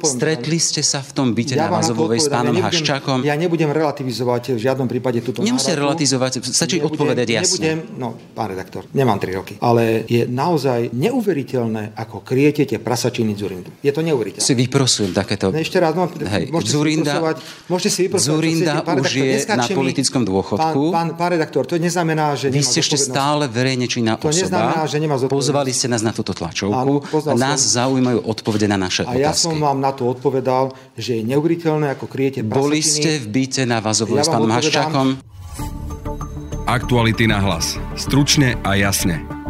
Stretli ste sa v tom byte ja na Vazovovej s pánom ja nebudem, Haščákom? Ja nebudem relativizovať v žiadnom prípade túto Nemusíte relativizovať, stačí nebudem, odpovedať jasne. Nebudem, no, pán redaktor, nemám 3 roky. Ale je naozaj neuveriteľné, ako kriete tie prasačiny Zurindu. Je to neuveriteľné. Si vyprosujem takéto... No, ešte raz, no, Hej, môžete Zurinda, si môžete si vyprosovať. Zurinda pán už je na politickom dôchodku. Pán, pán, pán redaktor, to neznamená, že Vy ste ešte stále verejne činná to osoba. Neznamená, že nemá Pozvali ste nás na túto tlačovku. Áno, nás zaujímajú odpovede na naše otázky. Ja som vám na to odpovedal, že je neuveriteľné, ako kriete prasatiny. Boli ste v byte na Vazovej ja s pánom Haščákom? Aktuality na hlas. Stručne a jasne.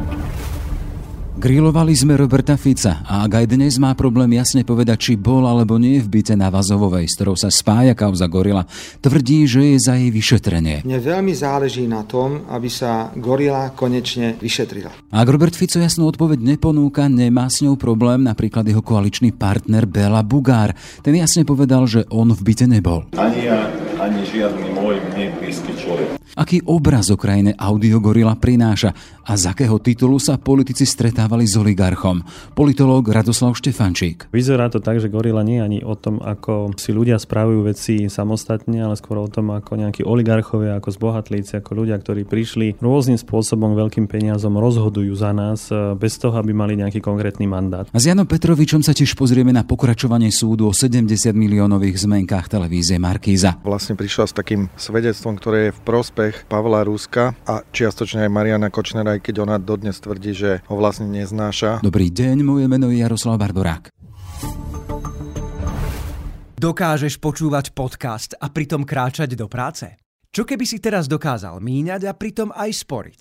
Grilovali sme Roberta Fica a ak aj dnes má problém jasne povedať, či bol alebo nie v byte na Vazovovej, s ktorou sa spája kauza Gorila, tvrdí, že je za jej vyšetrenie. Mne veľmi záleží na tom, aby sa Gorila konečne vyšetrila. Ak Robert Fico jasnú odpoveď neponúka, nemá s ňou problém napríklad jeho koaličný partner Bela Bugár. Ten jasne povedal, že on v byte nebol. Ani ja, ani žiadny môj mne blízky človek. Aký obraz o krajine Gorila prináša a z akého titulu sa politici stretávali s oligarchom? Politológ Radoslav Štefančík. Vyzerá to tak, že Gorila nie je ani o tom, ako si ľudia spravujú veci samostatne, ale skôr o tom, ako nejakí oligarchovia, ako zbohatlíci, ako ľudia, ktorí prišli rôznym spôsobom veľkým peniazom, rozhodujú za nás e, bez toho, aby mali nejaký konkrétny mandát. A s Janom Petrovičom sa tiež pozrieme na pokračovanie súdu o 70 miliónových zmenkách televízie Markíza. Vlastne prišla s takým svedectvom, ktoré je v prospech prospech Pavla Ruska a čiastočne aj Mariana Kočnera, aj keď ona dodnes tvrdí, že ho vlastne neznáša. Dobrý deň, moje meno je Jaroslav Barborák. Dokážeš počúvať podcast a pritom kráčať do práce? Čo keby si teraz dokázal míňať a pritom aj sporiť?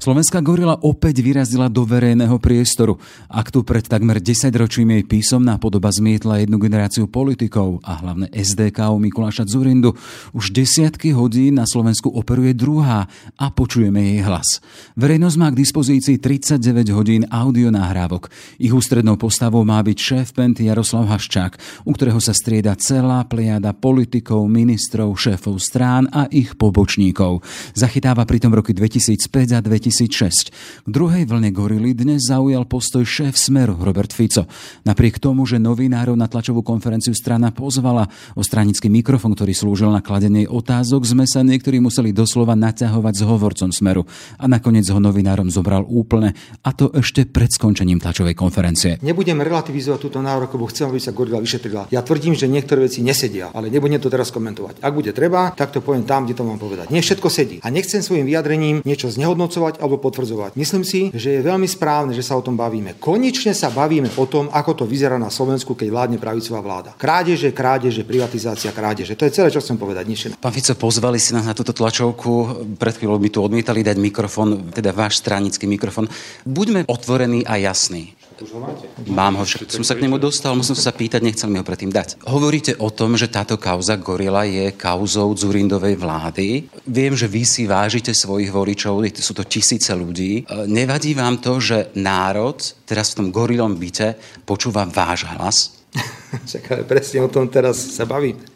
Slovenská gorila opäť vyrazila do verejného priestoru. Ak tu pred takmer 10 ročím jej písomná podoba zmietla jednu generáciu politikov a hlavne SDK Mikuláša Zurindu, už desiatky hodín na Slovensku operuje druhá a počujeme jej hlas. Verejnosť má k dispozícii 39 hodín audio nahrávok. Ich ústrednou postavou má byť šéf Penty Jaroslav Haščák, u ktorého sa strieda celá plejada politikov, ministrov, šéfov strán a ich pobočníkov. Zachytáva pritom roky 2005 a 2000 2006. K druhej vlne gorily dnes zaujal postoj šéf Smeru Robert Fico. Napriek tomu, že novinárov na tlačovú konferenciu strana pozvala o stranický mikrofon, ktorý slúžil na kladenie otázok, sme sa niektorí museli doslova naťahovať s hovorcom Smeru a nakoniec ho novinárom zobral úplne a to ešte pred skončením tlačovej konferencie. Nebudem relativizovať túto nárok, lebo chcem, aby sa gorila vyšetrila. Ja tvrdím, že niektoré veci nesedia, ale nebudem to teraz komentovať. Ak bude treba, tak to poviem tam, kde to mám povedať. Nie všetko sedí. A nechcem svojim vyjadrením niečo znehodnocovať alebo potvrdzovať. Myslím si, že je veľmi správne, že sa o tom bavíme. Konečne sa bavíme o tom, ako to vyzerá na Slovensku, keď vládne pravicová vláda. Krádeže, krádeže, privatizácia, krádeže. To je celé, čo chcem povedať. Nič. Pán Fico, pozvali si nás na túto tlačovku. Pred chvíľou by tu odmietali dať mikrofón, teda váš stranický mikrofón. Buďme otvorení a jasní. Už ho máte? Mám ho, však som sa k nemu dostal, musím sa pýtať, nechcel mi ho predtým dať. Hovoríte o tom, že táto kauza Gorila je kauzou Zurindovej vlády. Viem, že vy si vážite svojich voličov, sú to tisíce ľudí. E, nevadí vám to, že národ teraz v tom gorilom byte počúva váš hlas? Čak, presne o tom teraz sa bavíme.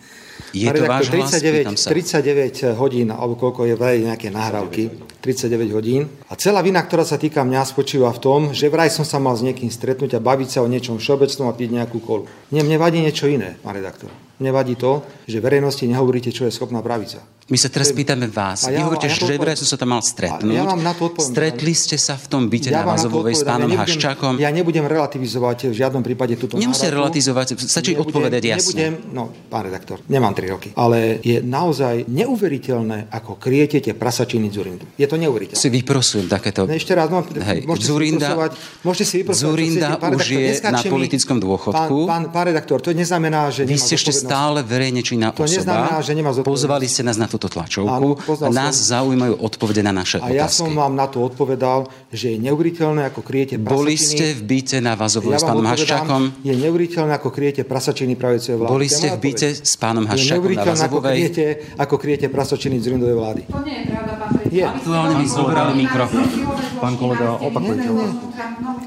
Je to váš 39, hlas? 39 hodín, alebo koľko je vraj nejaké nahrávky, 39 hodín. A celá vina, ktorá sa týka mňa, spočíva v tom, že vraj som sa mal s niekým stretnúť a baviť sa o niečom všeobecnom a piť nejakú kolu. Mne, mne vadí niečo iné, pán redaktor. Mne vadí to, že verejnosti nehovoríte, čo je schopná pravica. My sa teraz pýtame vás. Ja, Vy hovoríte, ja že vraj som sa tam mal stretnúť. Ja vám na to. Stretli ste sa v tom byte ja na Vazovovej s pánom ja nebudem, Haščákom? Ja nebudem relativizovať v žiadnom prípade túto Nemusíte relativizovať, stačí nebudem, odpovedať jasne. Nebudem, no, pán redaktor, nemám 3 roky. Ale je naozaj neuveriteľné, ako kriete tie prasačiny Zurindu. Je to neuveriteľné. Si vyprosujem takéto... No, ešte raz, no, Hej, môžete Zurinda, si môžete si vyprosovať. Zurinda už je na politickom dôchodku. Pán, pán, pán redaktor, to neznamená, že... Vy ste ešte stále verejne činná to osoba. Neznamená, že nemá Pozvali ste nás na túto tlačovku Áno, a nás som... zaujímajú odpovede na naše a otázky. A ja som vám na to odpovedal, že je neuveriteľné, ako kriete prasačiny. Boli ste v byte na Vazovej ja s pánom Haščákom? Je neuveriteľné, ako kriete prasačiny pravicovej vlády. Boli ste v byte s pánom Haščákom na Vazovej? Ako kriete, ako kriete prasačiny z Rindovej vlády. To nie je pravda, pán je. Aktuálne mi zobrali mikrofón. Pán kolega, opakujte.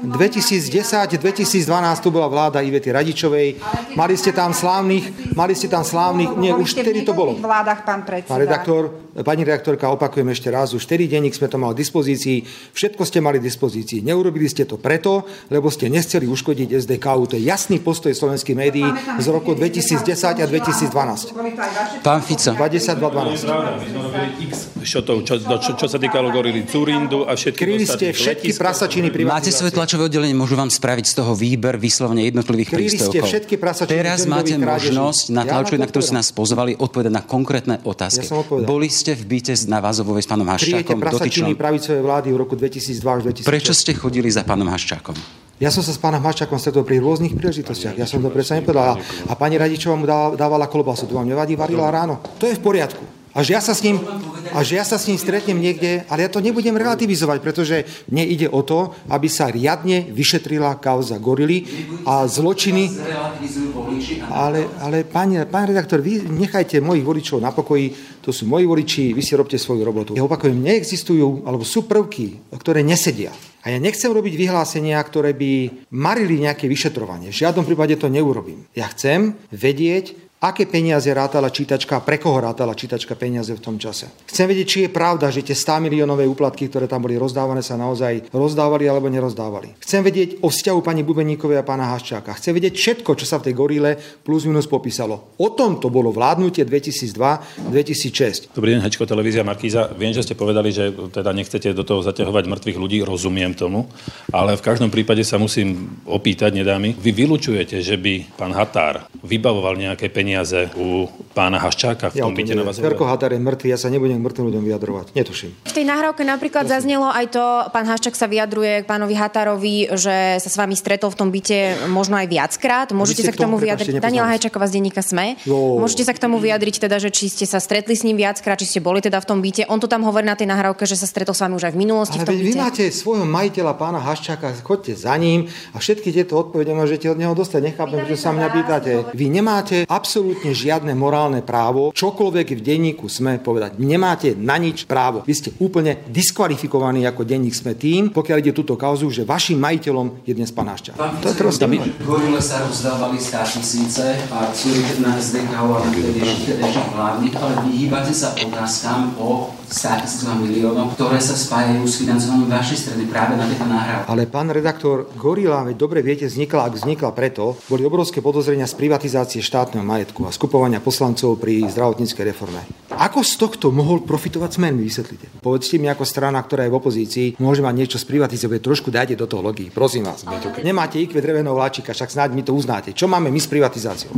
2010, 2012 tu bola vláda Ivety Radičovej. Mali ste tam slávnych, mali ste tam slávnych, nie, už vtedy to bolo. vládach, pán predseda. Pán redaktor, pani redaktorka, opakujem ešte raz, už 4 denník sme to mali k dispozícii, všetko ste mali k dispozícii. Neurobili ste to preto, lebo ste nechceli uškodiť SDK. To je jasný postoj slovenských médií z roku 2010 a 2012. Pán Fico. 22-12. Čo, to, čo, čo, čo sa týkalo gorily Curindu a všetky Kryli ste všetky prasačiny Máte svoje tlačové oddelenie, môžu vám spraviť z toho výber vyslovene jednotlivých Kryli príspevkov. ste všetky prasačiny Teraz máte možnosť na tlaču, ja na ktorú ste nás pozvali, odpovedať na konkrétne otázky. Ja Boli ste v byte na Vázovovej s pánom Haščákom? Prasačiny pravicovej vlády v roku 2002 až 2006. Prečo ste chodili za pánom Haščákom? Ja som sa s pánom Haščákom stretol pri rôznych príležitostiach. Ja som to predsa nepovedal. A pani Radičová mu dávala kolbasu. To vám nevadí, varila ráno. To je v poriadku. A že ja sa s ním, a že ja sa s ním stretnem niekde, ale ja to nebudem relativizovať, pretože mne ide o to, aby sa riadne vyšetrila kauza gorily a zločiny. Ale, ale pán, pán redaktor, vy nechajte mojich voličov na pokoji, to sú moji voliči, vy si robte svoju robotu. Ja opakujem, neexistujú, alebo sú prvky, ktoré nesedia. A ja nechcem robiť vyhlásenia, ktoré by marili nejaké vyšetrovanie. V žiadnom prípade to neurobím. Ja chcem vedieť, aké peniaze rátala čítačka a pre koho rátala čítačka peniaze v tom čase. Chcem vedieť, či je pravda, že tie 100 miliónové úplatky, ktoré tam boli rozdávané, sa naozaj rozdávali alebo nerozdávali. Chcem vedieť o vzťahu pani Bubeníkovej a pána Haščáka. Chcem vedieť všetko, čo sa v tej gorile plus minus popísalo. O tom to bolo vládnutie 2002-2006. Dobrý deň, Hečko, televízia Markíza. Viem, že ste povedali, že teda nechcete do toho zaťahovať mŕtvych ľudí, rozumiem tomu, ale v každom prípade sa musím opýtať, nedámy. Vy vylučujete, že by pán Határ vybavoval nejaké peniaze peniaze u pána Haščáka v tom byte na vás. Ferko Hatar je mŕtvy, ja sa nebudem k mŕtvým ľuďom vyjadrovať. Netuším. V tej nahrávke napríklad Prosím. zaznelo aj to, pán Haščák sa vyjadruje k pánovi Hatarovi, že sa s vami stretol v tom byte možno aj viackrát. Môžete sa k tomu vyjadriť. Daniela Hajčaková z denníka SME. Jo. Môžete sa k tomu vyjadriť teda, že či ste sa stretli s ním viackrát, či ste boli teda v tom byte. On to tam hovorí na tej nahrávke, že sa stretol s vami už aj v minulosti. Ale v tom vy máte svojho majiteľa pána Haščáka, chodte za ním a všetky tieto odpovede môžete od neho dostať. Nechápem, že sa mňa pýtate. Vy nemáte absolútne žiadne morálne právo čokoľvek v denníku sme povedať. Nemáte na nič právo. Vy ste úplne diskvalifikovaní ako denník sme tým, pokiaľ ide túto kauzu, že vašim majiteľom je dnes pán Ašťa. To je teraz Gorile sa rozdávali státisíce a sú na SDK a na vtedejších vládnych, ale vyhýbate sa otázkam o 100 miliónov, ktoré sa spájajú s financovaním vašej strany práve na tieto náhrávky. Ale pán redaktor, Gorila, veď dobre viete, vznikla, ak vznikla preto, boli obrovské podozrenia z privatizácie štátneho majetku a skupovania poslancov pri zdravotníckej reforme. Ako z tohto mohol profitovať smer, mi vysvetlite? Povedzte mi ako strana, ktorá je v opozícii, môže mať niečo sprivatizovať, trošku dajte do toho logii, prosím vás. Nemáte ikve dreveného vláčika, však snáď mi to uznáte. Čo máme my s privatizáciou?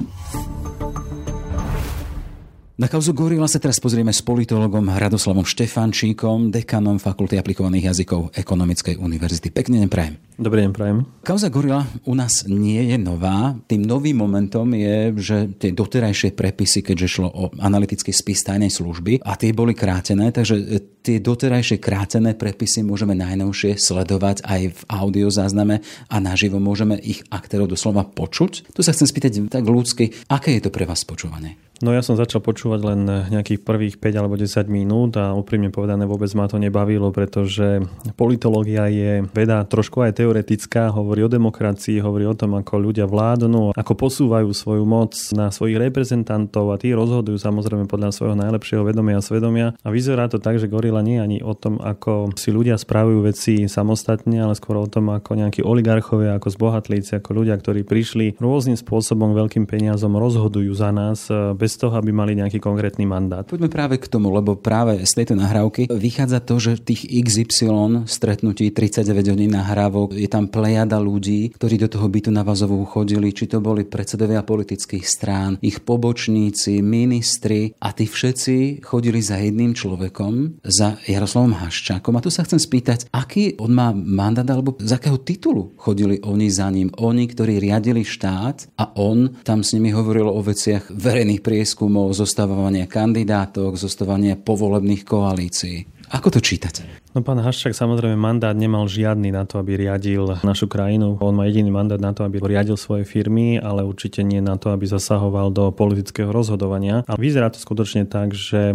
Na kauzu Gorila sa teraz pozrieme s politologom Radoslavom Štefančíkom, dekanom Fakulty aplikovaných jazykov Ekonomickej univerzity. Pekne neprajem. Dobrý deň, prajem. Kauza Gorila u nás nie je nová. Tým novým momentom je, že tie doterajšie prepisy, keďže šlo o analytický spis tajnej služby a tie boli krátené, takže tie doterajšie krátené prepisy môžeme najnovšie sledovať aj v audiozázname a naživo môžeme ich aktérov doslova počuť. Tu sa chcem spýtať tak ľudsky, aké je to pre vás počúvanie? No ja som začal počúvať len nejakých prvých 5 alebo 10 minút a úprimne povedané vôbec ma to nebavilo, pretože politológia je veda trošku aj teoretická, hovorí o demokracii, hovorí o tom, ako ľudia vládnu, ako posúvajú svoju moc na svojich reprezentantov a tí rozhodujú samozrejme podľa svojho najlepšieho vedomia a svedomia. A vyzerá to tak, že gorila nie ani o tom, ako si ľudia spravujú veci samostatne, ale skôr o tom, ako nejakí oligarchovia, ako zbohatlíci, ako ľudia, ktorí prišli rôznym spôsobom veľkým peniazom, rozhodujú za nás bez bez toho, aby mali nejaký konkrétny mandát. Poďme práve k tomu, lebo práve z tejto nahrávky vychádza to, že tých XY stretnutí 39 hodín nahrávok, je tam plejada ľudí, ktorí do toho bytu na Vazovú chodili, či to boli predsedovia politických strán, ich pobočníci, ministri a tí všetci chodili za jedným človekom, za Jaroslavom Haščákom. A tu sa chcem spýtať, aký on má mandát alebo z akého titulu chodili oni za ním. Oni, ktorí riadili štát a on tam s nimi hovoril o veciach verejných prieskumov, zostavovania kandidátok, zostavovania povolebných koalícií. Ako to čítate? No pán Haščák samozrejme mandát nemal žiadny na to, aby riadil našu krajinu. On má jediný mandát na to, aby riadil svoje firmy, ale určite nie na to, aby zasahoval do politického rozhodovania. A vyzerá to skutočne tak, že e,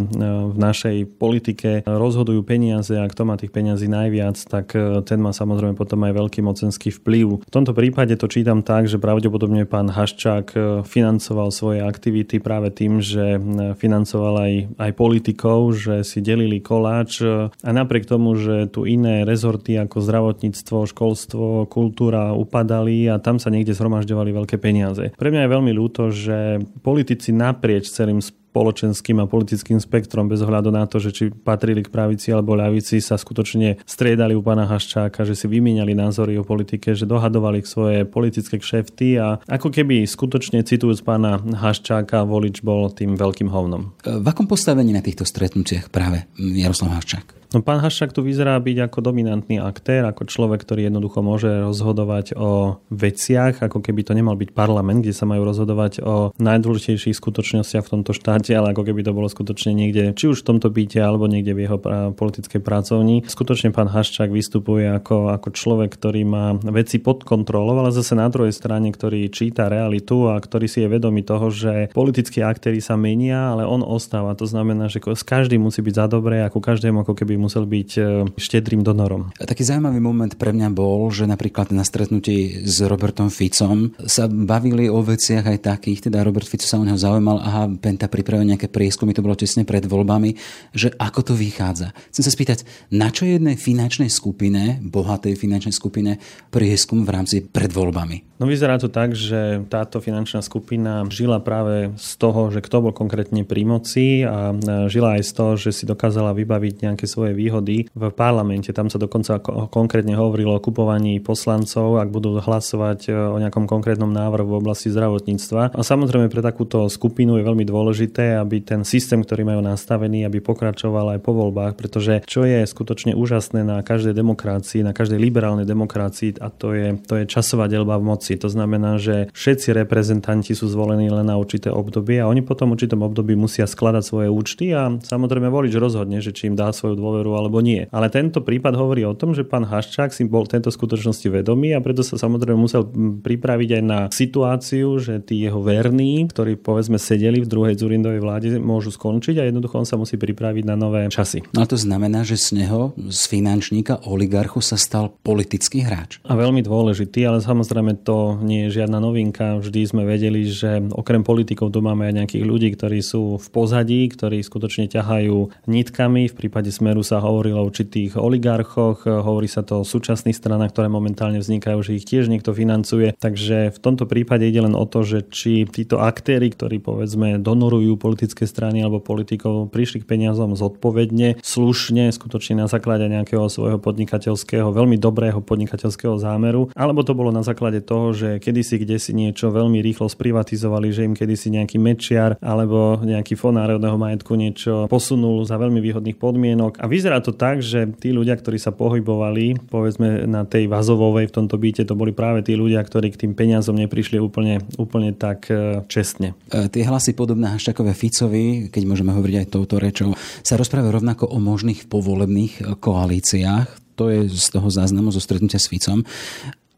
v našej politike rozhodujú peniaze a kto má tých peniazí najviac, tak e, ten má samozrejme potom aj veľký mocenský vplyv. V tomto prípade to čítam tak, že pravdepodobne pán Haščák e, financoval svoje aktivity práve tým, že financoval aj, aj politikov, že si delili koláč a napriek tomu že tu iné rezorty ako zdravotníctvo, školstvo, kultúra upadali a tam sa niekde zhromažďovali veľké peniaze. Pre mňa je veľmi ľúto, že politici naprieč celým spoločenským a politickým spektrom bez ohľadu na to, že či patrili k pravici alebo ľavici, sa skutočne striedali u pána Haščáka, že si vymieniali názory o politike, že dohadovali svoje politické kšefty a ako keby skutočne citujúc pána Haščáka, volič bol tým veľkým hovnom. V akom postavení na týchto stretnutiach práve Jaroslav Haščák? No pán Haščák tu vyzerá byť ako dominantný aktér, ako človek, ktorý jednoducho môže rozhodovať o veciach, ako keby to nemal byť parlament, kde sa majú rozhodovať o najdôležitejších skutočnostiach v tomto štáte, ale ako keby to bolo skutočne niekde, či už v tomto byte, alebo niekde v jeho politickej pracovni. Skutočne pán Haščák vystupuje ako, ako človek, ktorý má veci pod kontrolou, ale zase na druhej strane, ktorý číta realitu a ktorý si je vedomý toho, že politickí aktéry sa menia, ale on ostáva. To znamená, že s každým musí byť za dobré, ako každému ako keby musel byť e, štedrým donorom. Taký zaujímavý moment pre mňa bol, že napríklad na stretnutí s Robertom Ficom sa bavili o veciach aj takých, teda Robert Fico sa o neho zaujímal, aha, Penta pripravil nejaké prieskumy, to bolo tesne pred voľbami, že ako to vychádza. Chcem sa spýtať, na čo jednej finančnej skupine, bohatej finančnej skupine, prieskum v rámci pred voľbami? No vyzerá to tak, že táto finančná skupina žila práve z toho, že kto bol konkrétne pri moci a žila aj z toho, že si dokázala vybaviť nejaké svoje výhody v parlamente. Tam sa dokonca konkrétne hovorilo o kupovaní poslancov, ak budú hlasovať e, o nejakom konkrétnom návrhu v oblasti zdravotníctva. A samozrejme pre takúto skupinu je veľmi dôležité, aby ten systém, ktorý majú nastavený, aby pokračoval aj po voľbách, pretože čo je skutočne úžasné na každej demokracii, na každej liberálnej demokracii, a to je, to je časová delba v moci. To znamená, že všetci reprezentanti sú zvolení len na určité obdobie a oni potom v určitom období musia skladať svoje účty a samozrejme volič rozhodne, že či im dá svoju dôveru alebo nie. Ale tento prípad hovorí o tom, že pán Haščák si bol tento skutočnosti vedomý a preto sa samozrejme musel pripraviť aj na situáciu, že tí jeho verní, ktorí povedzme sedeli v druhej Zurindovej vláde, môžu skončiť a jednoducho on sa musí pripraviť na nové časy. No to znamená, že z neho, z finančníka, oligarchu sa stal politický hráč. A veľmi dôležitý, ale samozrejme to nie je žiadna novinka. Vždy sme vedeli, že okrem politikov tu máme aj nejakých ľudí, ktorí sú v pozadí, ktorí skutočne ťahajú nitkami. V prípade Smeru sa hovorilo o určitých oligarchoch, hovorí sa to o súčasných stranách, ktoré momentálne vznikajú, že ich tiež niekto financuje. Takže v tomto prípade ide len o to, že či títo aktéry, ktorí povedzme donorujú politické strany alebo politikov, prišli k peniazom zodpovedne, slušne, skutočne na základe nejakého svojho podnikateľského, veľmi dobrého podnikateľského zámeru, alebo to bolo na základe toho, že kedysi kde si niečo veľmi rýchlo sprivatizovali, že im kedysi nejaký mečiar alebo nejaký fond národného majetku niečo posunul za veľmi výhodných podmienok. A vyzerá to tak, že tí ľudia, ktorí sa pohybovali, povedzme na tej vazovovej v tomto byte, to boli práve tí ľudia, ktorí k tým peniazom neprišli úplne, úplne tak e, čestne. E, tie hlasy podobné Haščakové Ficovi, keď môžeme hovoriť aj touto rečou, sa rozprávajú rovnako o možných povolebných koalíciách to je z toho záznamu zo stretnutia s Ficom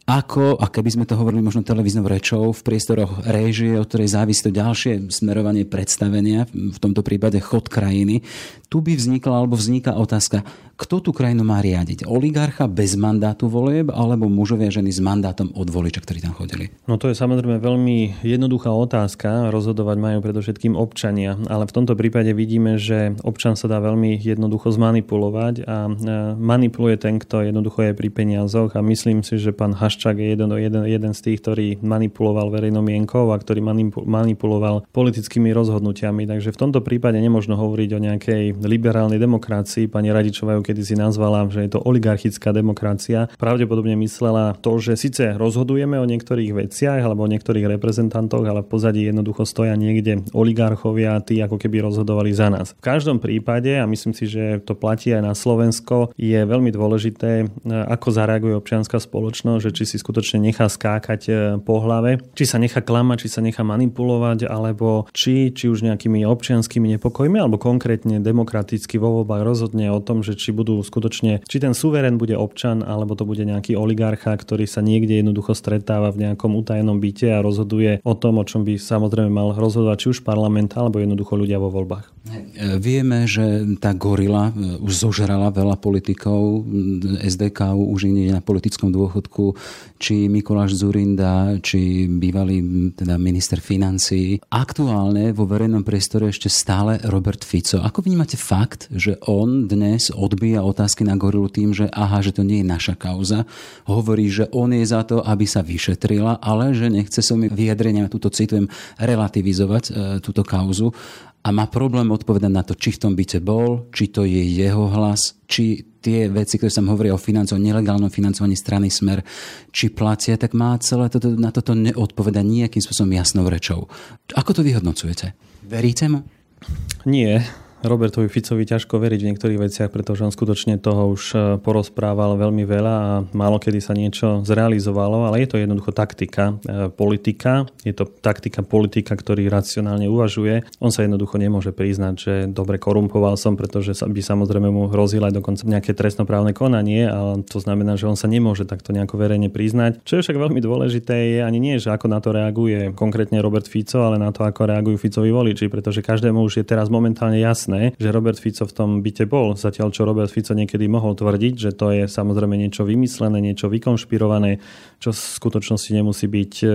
ako, a keby sme to hovorili možno televíznou rečou, v priestoroch réžie, od ktorej závisí to ďalšie smerovanie predstavenia, v tomto prípade chod krajiny, tu by vznikla alebo vzniká otázka, kto tú krajinu má riadiť? Oligarcha bez mandátu volieb alebo mužovia ženy s mandátom od voliča, ktorí tam chodili? No to je samozrejme veľmi jednoduchá otázka. Rozhodovať majú predovšetkým občania, ale v tomto prípade vidíme, že občan sa dá veľmi jednoducho zmanipulovať a manipuluje ten, kto jednoducho je pri peniazoch a myslím si, že pán Haščák je jeden, jeden, jeden z tých, ktorý manipuloval verejnou mienkou a ktorý manipuloval politickými rozhodnutiami. Takže v tomto prípade nemôžno hovoriť o nejakej liberálnej demokracii. Pani Radičová ju kedysi nazvala, že je to oligarchická demokracia. Pravdepodobne myslela to, že síce rozhodujeme o niektorých veciach alebo o niektorých reprezentantoch, ale v pozadí jednoducho stoja niekde oligarchovia, tí ako keby rozhodovali za nás. V každom prípade, a myslím si, že to platí aj na Slovensko, je veľmi dôležité, ako zareaguje občianská spoločnosť, že či si skutočne nechá skákať e, po hlave, či sa nechá klamať, či sa nechá manipulovať, alebo či, či už nejakými občianskými nepokojmi, alebo konkrétne demokraticky vo voľbách rozhodne o tom, že či budú skutočne, či ten suverén bude občan, alebo to bude nejaký oligarcha, ktorý sa niekde jednoducho stretáva v nejakom utajenom byte a rozhoduje o tom, o čom by samozrejme mal rozhodovať či už parlament, alebo jednoducho ľudia vo voľbách. E, vieme, že tá gorila e, už zožrala veľa politikov, SDK už nie na politickom dôchodku, či Mikuláš Zurinda, či bývalý teda minister financí. Aktuálne vo verejnom priestore ešte stále Robert Fico. Ako vnímate fakt, že on dnes odbíja otázky na gorilu tým, že aha, že to nie je naša kauza. Hovorí, že on je za to, aby sa vyšetrila, ale že nechce svojimi vyjadreniami, túto citujem, relativizovať e, túto kauzu a má problém odpovedať na to, či v tom byte bol, či to je jeho hlas, či tie veci, ktoré sa hovoria o financovaní, nelegálnom financovaní strany Smer, či platia, tak má celé toto, na toto neodpoveda nejakým spôsobom jasnou rečou. Ako to vyhodnocujete? Veríte mu? Nie, Robertovi Ficovi ťažko veriť v niektorých veciach, pretože on skutočne toho už e, porozprával veľmi veľa a málo kedy sa niečo zrealizovalo, ale je to jednoducho taktika e, politika. Je to taktika politika, ktorý racionálne uvažuje. On sa jednoducho nemôže priznať, že dobre korumpoval som, pretože by samozrejme mu hrozilo aj dokonca nejaké trestnoprávne konanie, ale to znamená, že on sa nemôže takto nejako verejne priznať. Čo je však veľmi dôležité je ani nie, že ako na to reaguje konkrétne Robert Fico, ale na to, ako reagujú Ficovi voliči, pretože každému už je teraz momentálne jasné, jasné, že Robert Fico v tom byte bol. Zatiaľ, čo Robert Fico niekedy mohol tvrdiť, že to je samozrejme niečo vymyslené, niečo vykonšpirované, čo v skutočnosti nemusí byť e, e,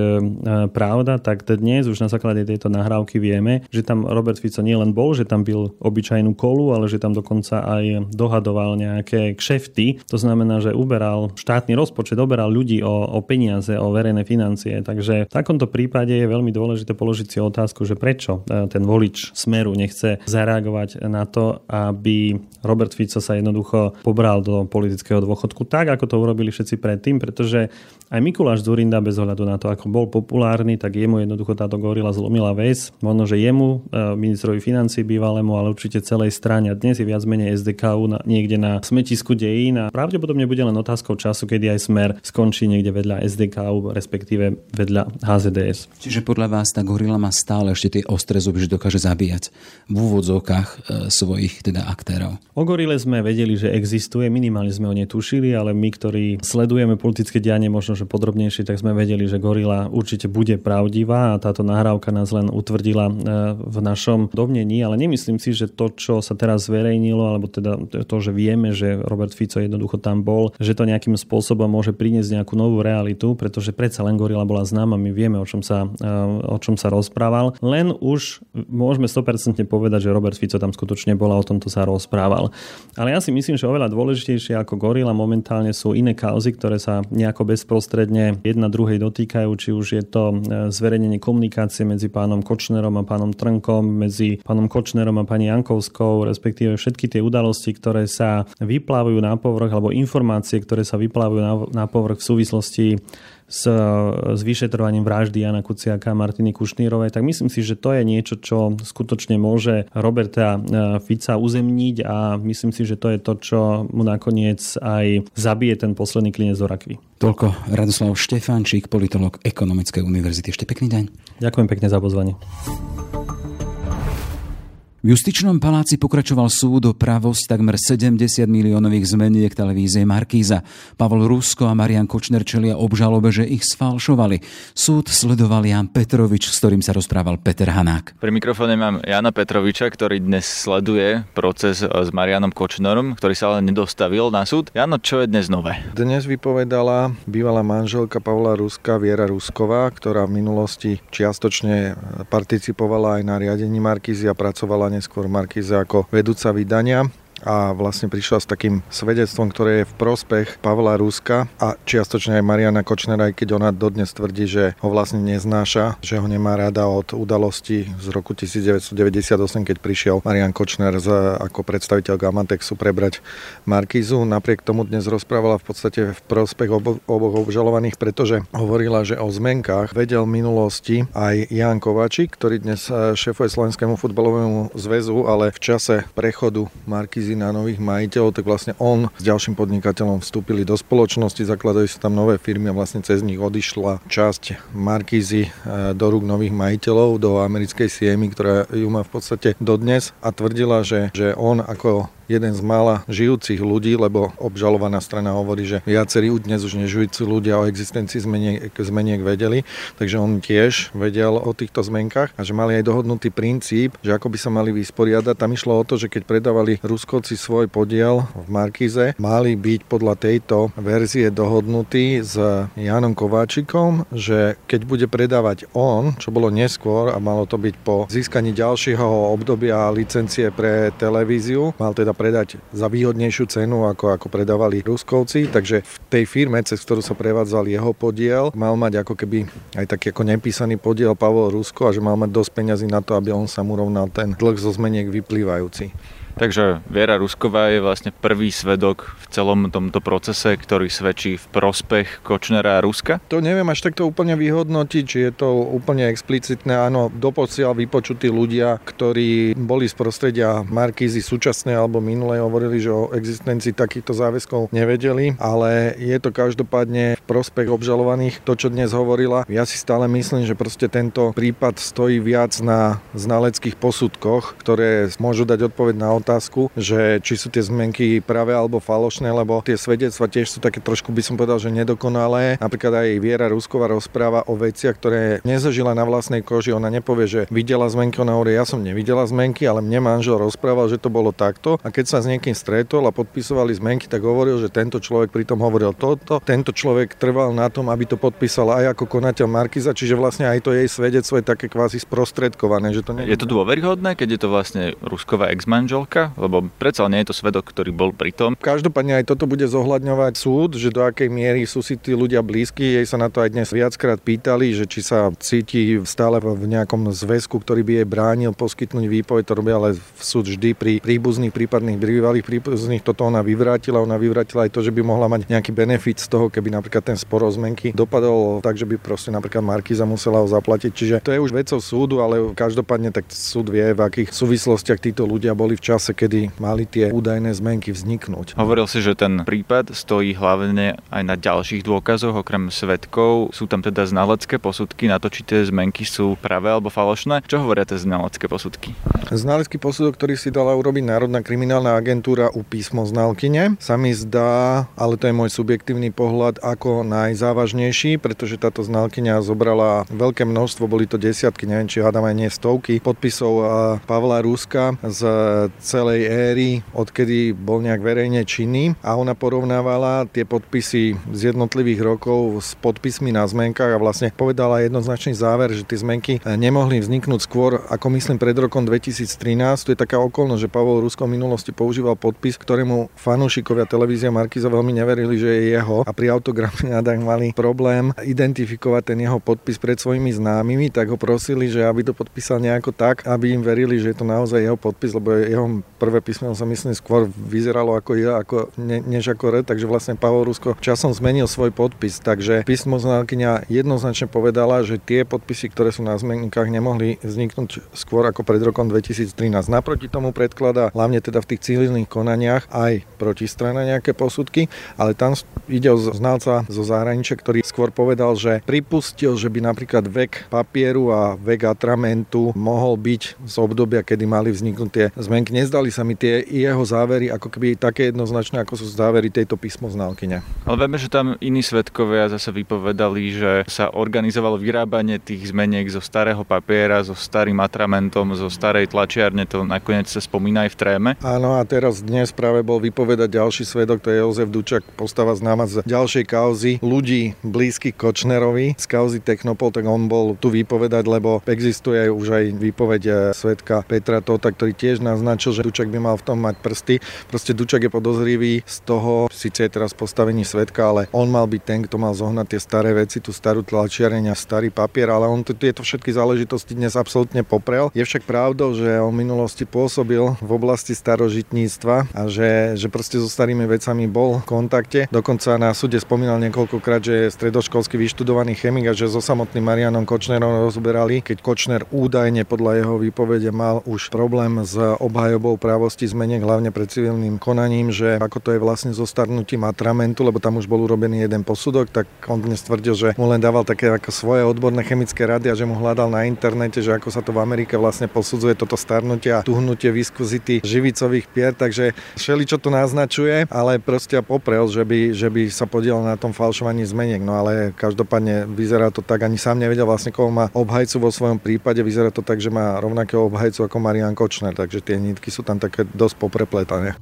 pravda, tak dnes už na základe tejto nahrávky vieme, že tam Robert Fico nielen bol, že tam byl obyčajnú kolu, ale že tam dokonca aj dohadoval nejaké kšefty. To znamená, že uberal štátny rozpočet, uberal ľudí o, o peniaze, o verejné financie. Takže v takomto prípade je veľmi dôležité položiť si otázku, že prečo e, ten volič Smeru nechce zareagovať apelovať na to, aby Robert Fico sa jednoducho pobral do politického dôchodku tak, ako to urobili všetci predtým, pretože aj Mikuláš Zurinda bez ohľadu na to, ako bol populárny, tak jemu jednoducho táto gorila zlomila väz. Možno, že jemu, e, ministrovi financí bývalému, ale určite celej strane. A dnes je viac menej SDKU na, niekde na smetisku dejín a pravdepodobne bude len otázkou času, kedy aj smer skončí niekde vedľa SDKU, respektíve vedľa HZDS. Čiže podľa vás tá gorila má stále ešte tie ostré zuby, že dokáže zabíjať v úvodzovkách e, svojich teda aktérov. O gorile sme vedeli, že existuje, minimálne sme o nej tušili, ale my, ktorí sledujeme politické dianie možno, že podrobnejšie, tak sme vedeli, že gorila určite bude pravdivá a táto nahrávka nás len utvrdila e, v našom dovnení, ale nemyslím si, že to, čo sa teraz zverejnilo, alebo teda to, že vieme, že Robert Fico jednoducho tam bol, že to nejakým spôsobom môže priniesť nejakú novú realitu, pretože predsa len gorila bola známa, my vieme, o čom sa, e, o čom sa rozprával. Len už môžeme 100% povedať, že Robert Fico tam skutočne bol a o tomto sa rozprával. Ale ja si myslím, že oveľa dôležitejšie ako gorila momentálne sú iné kauzy, ktoré sa nejako bezprostredne jedna druhej dotýkajú, či už je to e, zverejnenie komunikácie medzi pánom Kočnerom a pánom Trnkom, medzi pánom Kočnerom a pani Jankovskou, respektíve všetky tie udalosti, ktoré sa vyplávajú na povrch, alebo informácie, ktoré sa vyplávajú na, na povrch v súvislosti s, s vyšetrovaním vraždy Jana Kuciaka a Martiny Kušnírovej, tak myslím si, že to je niečo, čo skutočne môže Roberta e, Fica uzemniť a myslím si, že to je to, čo mu nakoniec aj zabije ten posledný klinec do rakvy. Toľko Radoslav Štefánčík, politolog Ekonomickej univerzity. Ešte pekný deň. Ďakujem pekne za pozvanie. V justičnom paláci pokračoval súd o pravosť takmer 70 miliónových zmeniek televízie Markíza. Pavol Rusko a Marian Kočner čelia obžalobe, že ich sfalšovali. Súd sledoval Jan Petrovič, s ktorým sa rozprával Peter Hanák. Pri mikrofóne mám Jana Petroviča, ktorý dnes sleduje proces s Marianom Kočnerom, ktorý sa ale nedostavil na súd. Jano, čo je dnes nové? Dnes vypovedala bývalá manželka Pavla Ruska, Viera Rusková, ktorá v minulosti čiastočne participovala aj na riadení Markízy a pracovala neskôr Markiza ako vedúca vydania a vlastne prišla s takým svedectvom, ktoré je v prospech Pavla Ruska a čiastočne aj Mariana Kočnera, aj keď ona dodnes tvrdí, že ho vlastne neznáša, že ho nemá rada od udalosti z roku 1998, keď prišiel Marian Kočner z, ako predstaviteľ Gamatexu prebrať Markizu. Napriek tomu dnes rozprávala v podstate v prospech obo, oboch obžalovaných, pretože hovorila, že o zmenkách vedel v minulosti aj Jan Kovačík, ktorý dnes šéfuje Slovenskému futbalovému zväzu, ale v čase prechodu Markizy Markízy na nových majiteľov, tak vlastne on s ďalším podnikateľom vstúpili do spoločnosti, zakladajú sa tam nové firmy a vlastne cez nich odišla časť Markízy e, do rúk nových majiteľov, do americkej Siemy, ktorá ju má v podstate dodnes a tvrdila, že, že on ako jeden z mála žijúcich ľudí, lebo obžalovaná strana hovorí, že viacerí dnes už nežijúci ľudia o existencii zmeniek, zmeniek vedeli, takže on tiež vedel o týchto zmenkách a že mali aj dohodnutý princíp, že ako by sa mali vysporiadať. Tam išlo o to, že keď predávali Ruskovci svoj podiel v Markize, mali byť podľa tejto verzie dohodnutí s Janom Kováčikom, že keď bude predávať on, čo bolo neskôr a malo to byť po získaní ďalšieho obdobia licencie pre televíziu, mal teda predať za výhodnejšiu cenu, ako, ako predávali Ruskovci, takže v tej firme, cez ktorú sa prevádzal jeho podiel, mal mať ako keby aj taký ako nepísaný podiel Pavol Rusko a že mal mať dosť peňazí na to, aby on sa mu ten dlh zo zmeniek vyplývajúci. Takže Viera Rusková je vlastne prvý svedok v celom tomto procese, ktorý svedčí v prospech Kočnera a Ruska? To neviem až takto úplne vyhodnotiť, či je to úplne explicitné. Áno, doposiaľ vypočutí ľudia, ktorí boli z prostredia Markízy súčasné alebo minulé, hovorili, že o existencii takýchto záväzkov nevedeli, ale je to každopádne v prospech obžalovaných to, čo dnes hovorila. Ja si stále myslím, že proste tento prípad stojí viac na znaleckých posudkoch, ktoré môžu dať odpoveď na otázku, že či sú tie zmenky pravé alebo falošné, lebo tie svedectva tiež sú také trošku, by som povedal, že nedokonalé. Napríklad aj Viera Rusková rozpráva o veciach, ktoré nezažila na vlastnej koži. Ona nepovie, že videla zmenky, ona hovorí, ja som nevidela zmenky, ale mne manžel rozprával, že to bolo takto. A keď sa s niekým stretol a podpisovali zmenky, tak hovoril, že tento človek pritom hovoril toto. Tento človek trval na tom, aby to podpísal aj ako konateľ Markiza, čiže vlastne aj to jej svedectvo je také kvázi sprostredkované. Že to nie... Je to dôveryhodné, keď je to vlastne Rusková ex-manželka? Svedka? Lebo predsa nie je to svedok, ktorý bol pri tom. Každopádne aj toto bude zohľadňovať súd, že do akej miery sú si tí ľudia blízki. Jej sa na to aj dnes viackrát pýtali, že či sa cíti stále v nejakom zväzku, ktorý by jej bránil poskytnúť výpoveď. To robia ale súd vždy pri príbuzných prípadných bývalých príbuzných. Toto ona vyvrátila. Ona vyvrátila aj to, že by mohla mať nejaký benefit z toho, keby napríklad ten spor o zmenky dopadol tak, že by proste napríklad Markiza musela ho zaplatiť. Čiže to je už vecou súdu, ale každopádne tak súd vie, v akých súvislostiach títo ľudia boli v čase, kedy mali tie údajné zmenky vzniknúť. Hovoril si, že ten prípad stojí hlavne aj na ďalších dôkazoch, okrem svetkov. Sú tam teda znalecké posudky na to, či tie zmenky sú pravé alebo falošné. Čo hovoria tie znalecké posudky? Znalecký posudok, ktorý si dala urobiť Národná kriminálna agentúra u písmo znalkyne, sa mi zdá, ale to je môj subjektívny pohľad, ako najzávažnejší, pretože táto znalkyňa zobrala veľké množstvo, boli to desiatky, neviem, či hádam aj nie stovky podpisov Pavla Ruska z celej éry, odkedy bol nejak verejne činný a ona porovnávala tie podpisy z jednotlivých rokov s podpismi na zmenkách a vlastne povedala jednoznačný záver, že tie zmenky nemohli vzniknúť skôr, ako myslím, pred rokom 2013. To je taká okolnosť, že Pavol Rusko v minulosti používal podpis, ktorému fanúšikovia televízia Markiza veľmi neverili, že je jeho a pri autografnádach mali problém identifikovať ten jeho podpis pred svojimi známymi, tak ho prosili, že aby to podpísal nejako tak, aby im verili, že je to naozaj jeho podpis, lebo jeho prvé písmeno sa myslím skôr vyzeralo ako ja, ako, ne, než ako R, takže vlastne Pavol Rusko časom zmenil svoj podpis, takže písmo znalkyňa jednoznačne povedala, že tie podpisy, ktoré sú na zmenkách, nemohli vzniknúť skôr ako pred rokom 2013. Naproti tomu predkladá hlavne teda v tých civilných konaniach aj protistrana nejaké posudky, ale tam ide o znalca zo zahraničia, ktorý skôr povedal, že pripustil, že by napríklad vek papieru a vek atramentu mohol byť z obdobia, kedy mali vzniknúť tie zmenky. Nezdali sa mi tie jeho závery ako keby také jednoznačné, ako sú závery tejto písmoználkyne. Ale vieme, že tam iní svetkovia zase vypovedali, že sa organizovalo vyrábanie tých zmeniek zo starého papiera, so starým atramentom, zo starej tlačiarne, to nakoniec sa spomína aj v tréme. Áno, a teraz dnes práve bol vypovedať ďalší svedok, to je Jozef Dučak, postava známa z ďalšej kauzy ľudí blízky Kočnerovi z kauzy Technopol, tak on bol tu vypovedať, lebo existuje už aj výpoveď eh, svetka Petra Tota, ktorý tiež naznačil, že Dučak by mal v tom mať prsty. Proste Dučak je podozrivý z toho, síce je teraz postavení svetka, ale on mal byť ten, kto mal zohnať tie staré veci, tú starú tlačiareň a starý papier, ale on tieto všetky záležitosti dnes absolútne poprel. Je však pravdou, že on v minulosti pôsobil v oblasti starožitníctva a že, že proste so starými vecami bol v kontakte. Dokonca na súde spomínal niekoľkokrát, že je stredoškolský vyštudovaný chemik a že so samotným Marianom Kočnerom rozberali, keď Kočner údajne podľa jeho výpovede mal už problém s obhajobou právosti zmeniek, hlavne pred civilným konaním, že ako to je vlastne so starnutím atramentu, lebo tam už bol urobený jeden posudok, tak on dnes tvrdil, že mu len dával také ako svoje odborné chemické rady a že mu hľadal na internete, že ako sa to v Amerike vlastne posudzuje toto starnutie a tuhnutie viskuzity živicových pier, takže všeli čo to naznačuje, ale proste poprel, že by, že by sa podielal na tom falšovaní zmeniek. No ale každopádne vyzerá to tak, ani sám nevedel vlastne, koho má obhajcu vo svojom prípade. Vyzerá to tak, že má rovnakého obhajcu ako Marian Kočner, takže tie nitky sú tam také dosť poprepletané.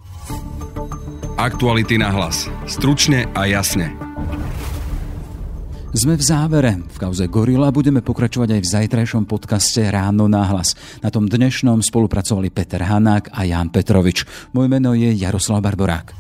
Aktuality na hlas. Stručne a jasne. Sme v závere. V kauze Gorila budeme pokračovať aj v zajtrajšom podcaste Ráno na hlas. Na tom dnešnom spolupracovali Peter Hanák a Jan Petrovič. Moje meno je Jaroslav Barborák.